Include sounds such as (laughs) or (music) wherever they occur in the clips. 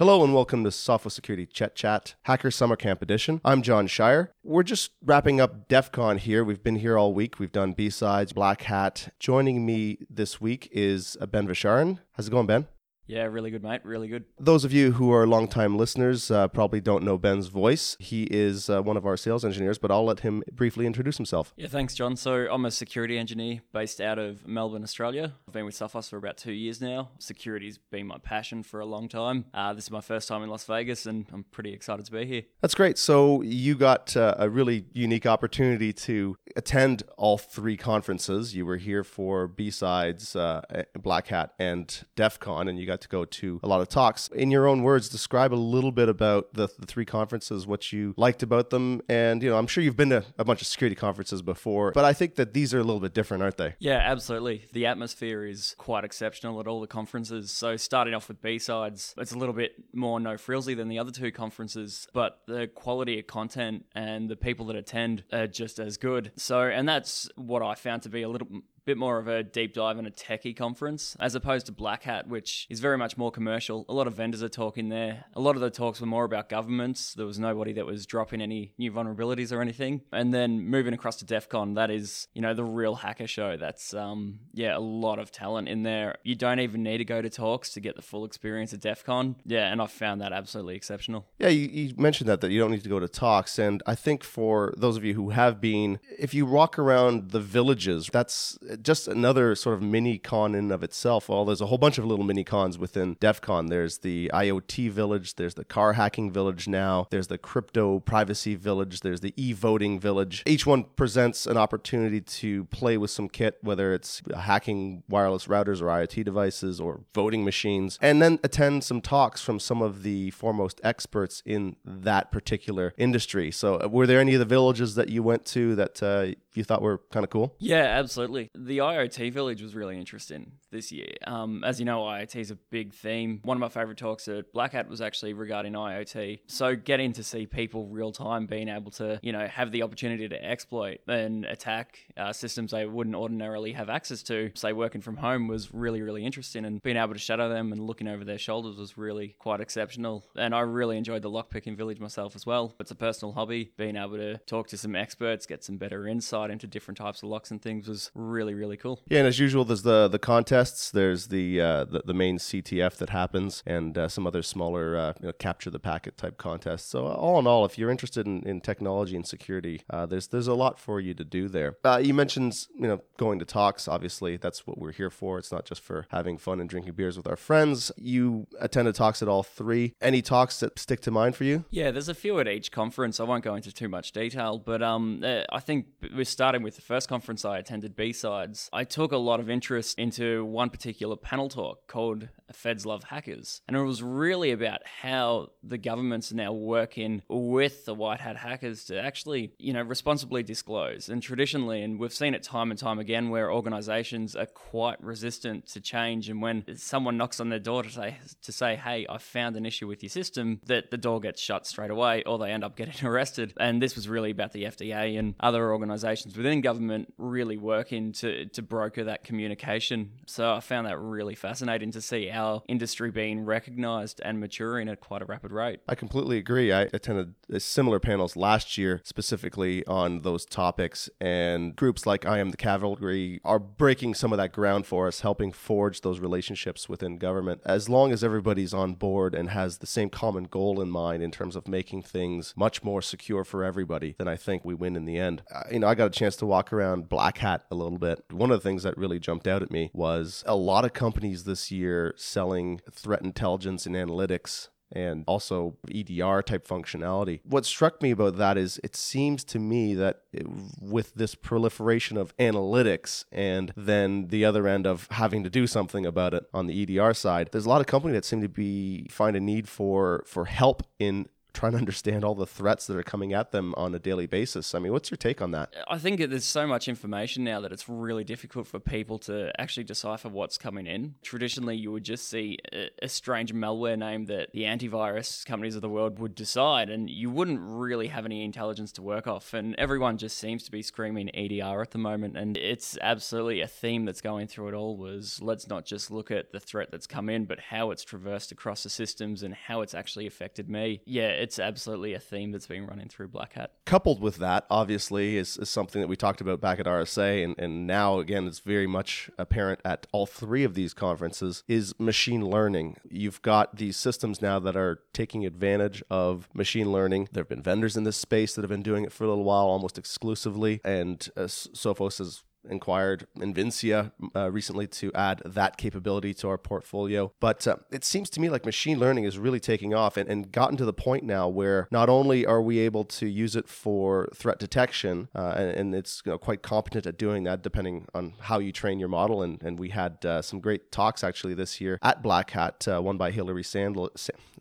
Hello and welcome to Sophos Security Chet Chat Hacker Summer Camp Edition. I'm John Shier. We're just wrapping up DEF CON here. We've been here all week. We've done B-Sides, Black Hat. Joining me this week is uh, Ben Visharan. How's it going, Ben? Yeah, really good, mate. Really good. Those of you who are longtime listeners uh, probably don't know Ben's voice. He is uh, one of our sales engineers, but I'll let him briefly introduce himself. Yeah, thanks, John. So I'm a security engineer based out of Melbourne, Australia. I've been with Sophos for about two years now. Security's been my passion for a long time. Uh, this is my first time in Las Vegas, and I'm pretty excited to be here. That's great. So you got uh, a really unique opportunity to attend all three conferences. You were here for B-Sides, uh, Black Hat, and DEF CON, and you got to go to a lot of talks. In your own words, describe a little bit about the, the three conferences, what you liked about them. And, you know, I'm sure you've been to a bunch of security conferences before, but I think that these are a little bit different, aren't they? Yeah, absolutely. The atmosphere is quite exceptional at all the conferences. So starting off with B-Sides, it's a little bit more no frilsy than the other two conferences, but the quality of content and the people that attend are just as good. So, and that's what I found to be a little bit more of a deep dive in a techie conference as opposed to Black Hat, which is very much more commercial. A lot of vendors are talking there. A lot of the talks were more about governments. There was nobody that was dropping any new vulnerabilities or anything. And then moving across to DEF CON, that is, you know, the real hacker show. That's, um, yeah, a lot of talent in there. You don't even need to go to talks to get the full experience of DEF CON. Yeah, and I found that absolutely exceptional. Yeah, you, you mentioned that, that you don't need to go to talks. And I think for those of you who have been, if you walk around the villages, that's just another sort of mini con in of itself. Well, there's a whole bunch of little mini cons within DEF CON. There's the IoT village, there's the car hacking village now, there's the crypto privacy village, there's the e voting village. Each one presents an opportunity to play with some kit, whether it's hacking wireless routers or IoT devices or voting machines, and then attend some talks from some of the foremost experts in that particular industry. So, uh, were there any of the villages that you went to that uh, you thought were kind of cool? Yeah, absolutely. The IoT Village was really interesting this year. Um, as you know, IoT is a big theme. One of my favorite talks at Black Hat was actually regarding IoT. So getting to see people real time being able to, you know, have the opportunity to exploit and attack uh, systems they wouldn't ordinarily have access to, say working from home, was really, really interesting. And being able to shadow them and looking over their shoulders was really quite exceptional. And I really enjoyed the lockpicking village myself as well. It's a personal hobby. Being able to talk to some experts, get some better insight into different types of locks and things was really, really cool. Yeah, and as usual, there's the the contests. There's the uh, the, the, main CTF that happens, and uh, some other smaller uh, you know, capture the packet type contests. So all in all, if you're interested in, in technology and security, uh, there's there's a lot for you to do there. Uh, you mentioned you know going to talks. Obviously, that's what we're here for. It's not just for having fun and drinking beers with our friends. You attended talks at all three. Any talks that stick to mind for you? Yeah, there's a few at each conference. I won't go into too much detail, but um, uh, I think we're starting with the first conference I attended, B-Sides. I took a lot of interest into one particular panel talk called Feds Love Hackers. And it was really about how the governments now working with the white hat hackers to actually, you know, responsibly disclose. And traditionally, and we've seen it time and time again, where organizations are quite resistant to change. And when someone knocks on their door to say, to say, hey, I found an issue with your system, that the door gets shut straight away or they end up getting (laughs) arrested. And this was really about the FDA and other organizations within government really working to, to broker that communication. So I found that really fascinating to see our industry being recognized and maturing at quite a rapid rate. I completely agree. I attended similar panels last year specifically on those topics, and groups like I Am the Cavalry are breaking some of that ground for us, helping forge those relationships within government. As long as everybody's on board and has the same common goal in mind in terms of making things much more secure for everybody, then I think we win in the end. Uh, you know, I got a chance to walk around Black Hat a little bit. One of the things that really jumped out at me was a lot of companies this year selling threat intelligence and analytics and also EDR type functionality. What struck me about that is it seems to me that it, with this proliferation of analytics and then the other end of having to do something about it on the EDR side, there's a lot of companies that seem to be find a need for for help in trying to understand all the threats that are coming at them on a daily basis. I mean, what's your take on that? I think there's so much information now that it's really difficult for people to actually decipher what's coming in. Traditionally, you would just see a, a strange malware name that the antivirus companies of the world would decide, and you wouldn't really have any intelligence to work off. And everyone just seems to be screaming EDR at the moment, and it's absolutely a theme that's going through it all. Was let's not just look at the threat that's come in, but how it's traversed across the systems and how it's actually affected me. Yeah, it's absolutely a theme that's been running through Black Hat. Coupled with that, obviously, is, is something that we talked about back at RSA, and, and now again, it's very much apparent at all three of these conferences, is machine learning. You've got these systems now that are taking advantage of machine learning. There have been vendors in this space that have been doing it for a little while, almost exclusively, and uh, Sophos has inquired Invincea uh, recently to add that capability to our portfolio. But uh, it seems to me like machine learning is really taking off and, and gotten to the point now where not only are we able to use it for threat detection, uh, and, and, it's you know, quite competent at doing that depending on how you train your model. And, and we had uh, some great talks actually this year at Black Hat, uh, one by Hilary Sandl-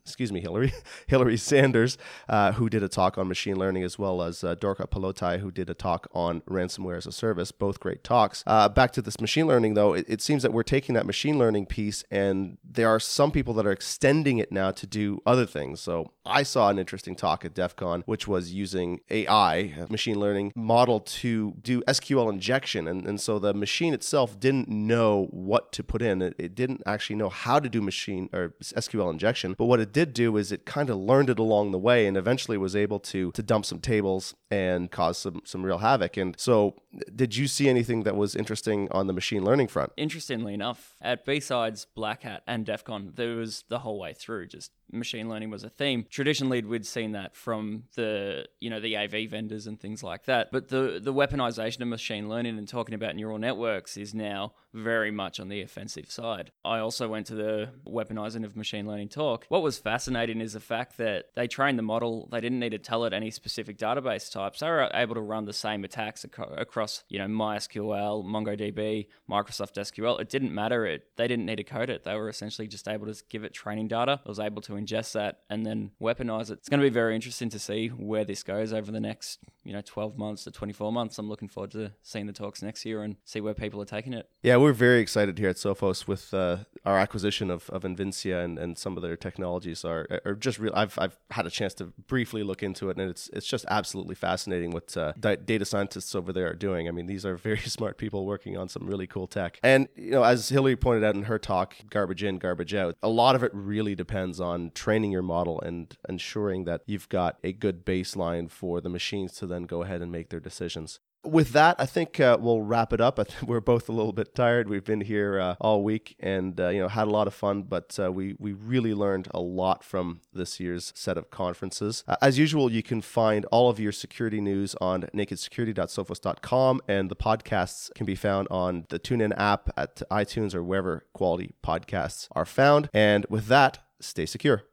excuse me, Hillary, (laughs) Hilary Sanders, uh, who did a talk on machine learning, as well as Dorka Palotai, who did a talk on ransomware as a service. Both great talks. Uh, back to this machine learning, though, it, it, seems that we're taking that machine learning piece, and there are some people that are extending it now to do other things. So I saw an interesting talk at DEF CON, which was using AI, machine learning model, to do SQL injection, and, and so the machine itself didn't know what to put in. It, it didn't actually know how to do machine or SQL injection, but what it did do is it kind of learned it along the way and eventually was able to to dump some tables and cause some some real havoc. And so, did you see anything that was interesting on the machine learning front? Interestingly enough, at B-Sides, Black Hat, and DEF CON, there was the whole way through just machine learning was a theme. Traditionally, we'd seen that from the you know the AV vendors and things like that. But the the weaponization of machine learning and talking about neural networks is now very much on the offensive side. I also went to the weaponizing of machine learning talk. What was fascinating is the fact that they trained the model. They didn't need to tell it any specific database types. They were able to run the same attacks across you know MySQL, MongoDB, Microsoft SQL. It didn't matter. It they didn't need to code it. They were essentially just able to give it training data. It was able to ingest that and then weaponize it. It's going to be very interesting to see where this goes over the next, you know, 12 months to 24 months. I'm looking forward to seeing the talks next year and see where people are taking it. Yeah, we're very excited here at Sophos with uh, our acquisition of, of Invincea and, and some of their technologies are, are just real. I've, I've had a chance to briefly look into it and it's, it's just absolutely fascinating what uh, data scientists over there are doing. I mean, these are very (laughs) smart people working on some really cool tech. And, you know, as Hillary pointed out in her talk, garbage in, garbage out, a lot of it really depends on training your model and ensuring that you've got a good baseline for the machines to then go ahead and make their decisions. With that, I think uh, we'll wrap it up. (laughs) we're both a little bit tired. We've been here uh, all week and uh, you know had a lot of fun, but uh, we we really learned a lot from this year's set of conferences. As usual, you can find all of your security news on nakedsecurity.sophos.com, and the podcasts can be found on the TuneIn app at iTunes or wherever quality podcasts are found. And with that, stay secure.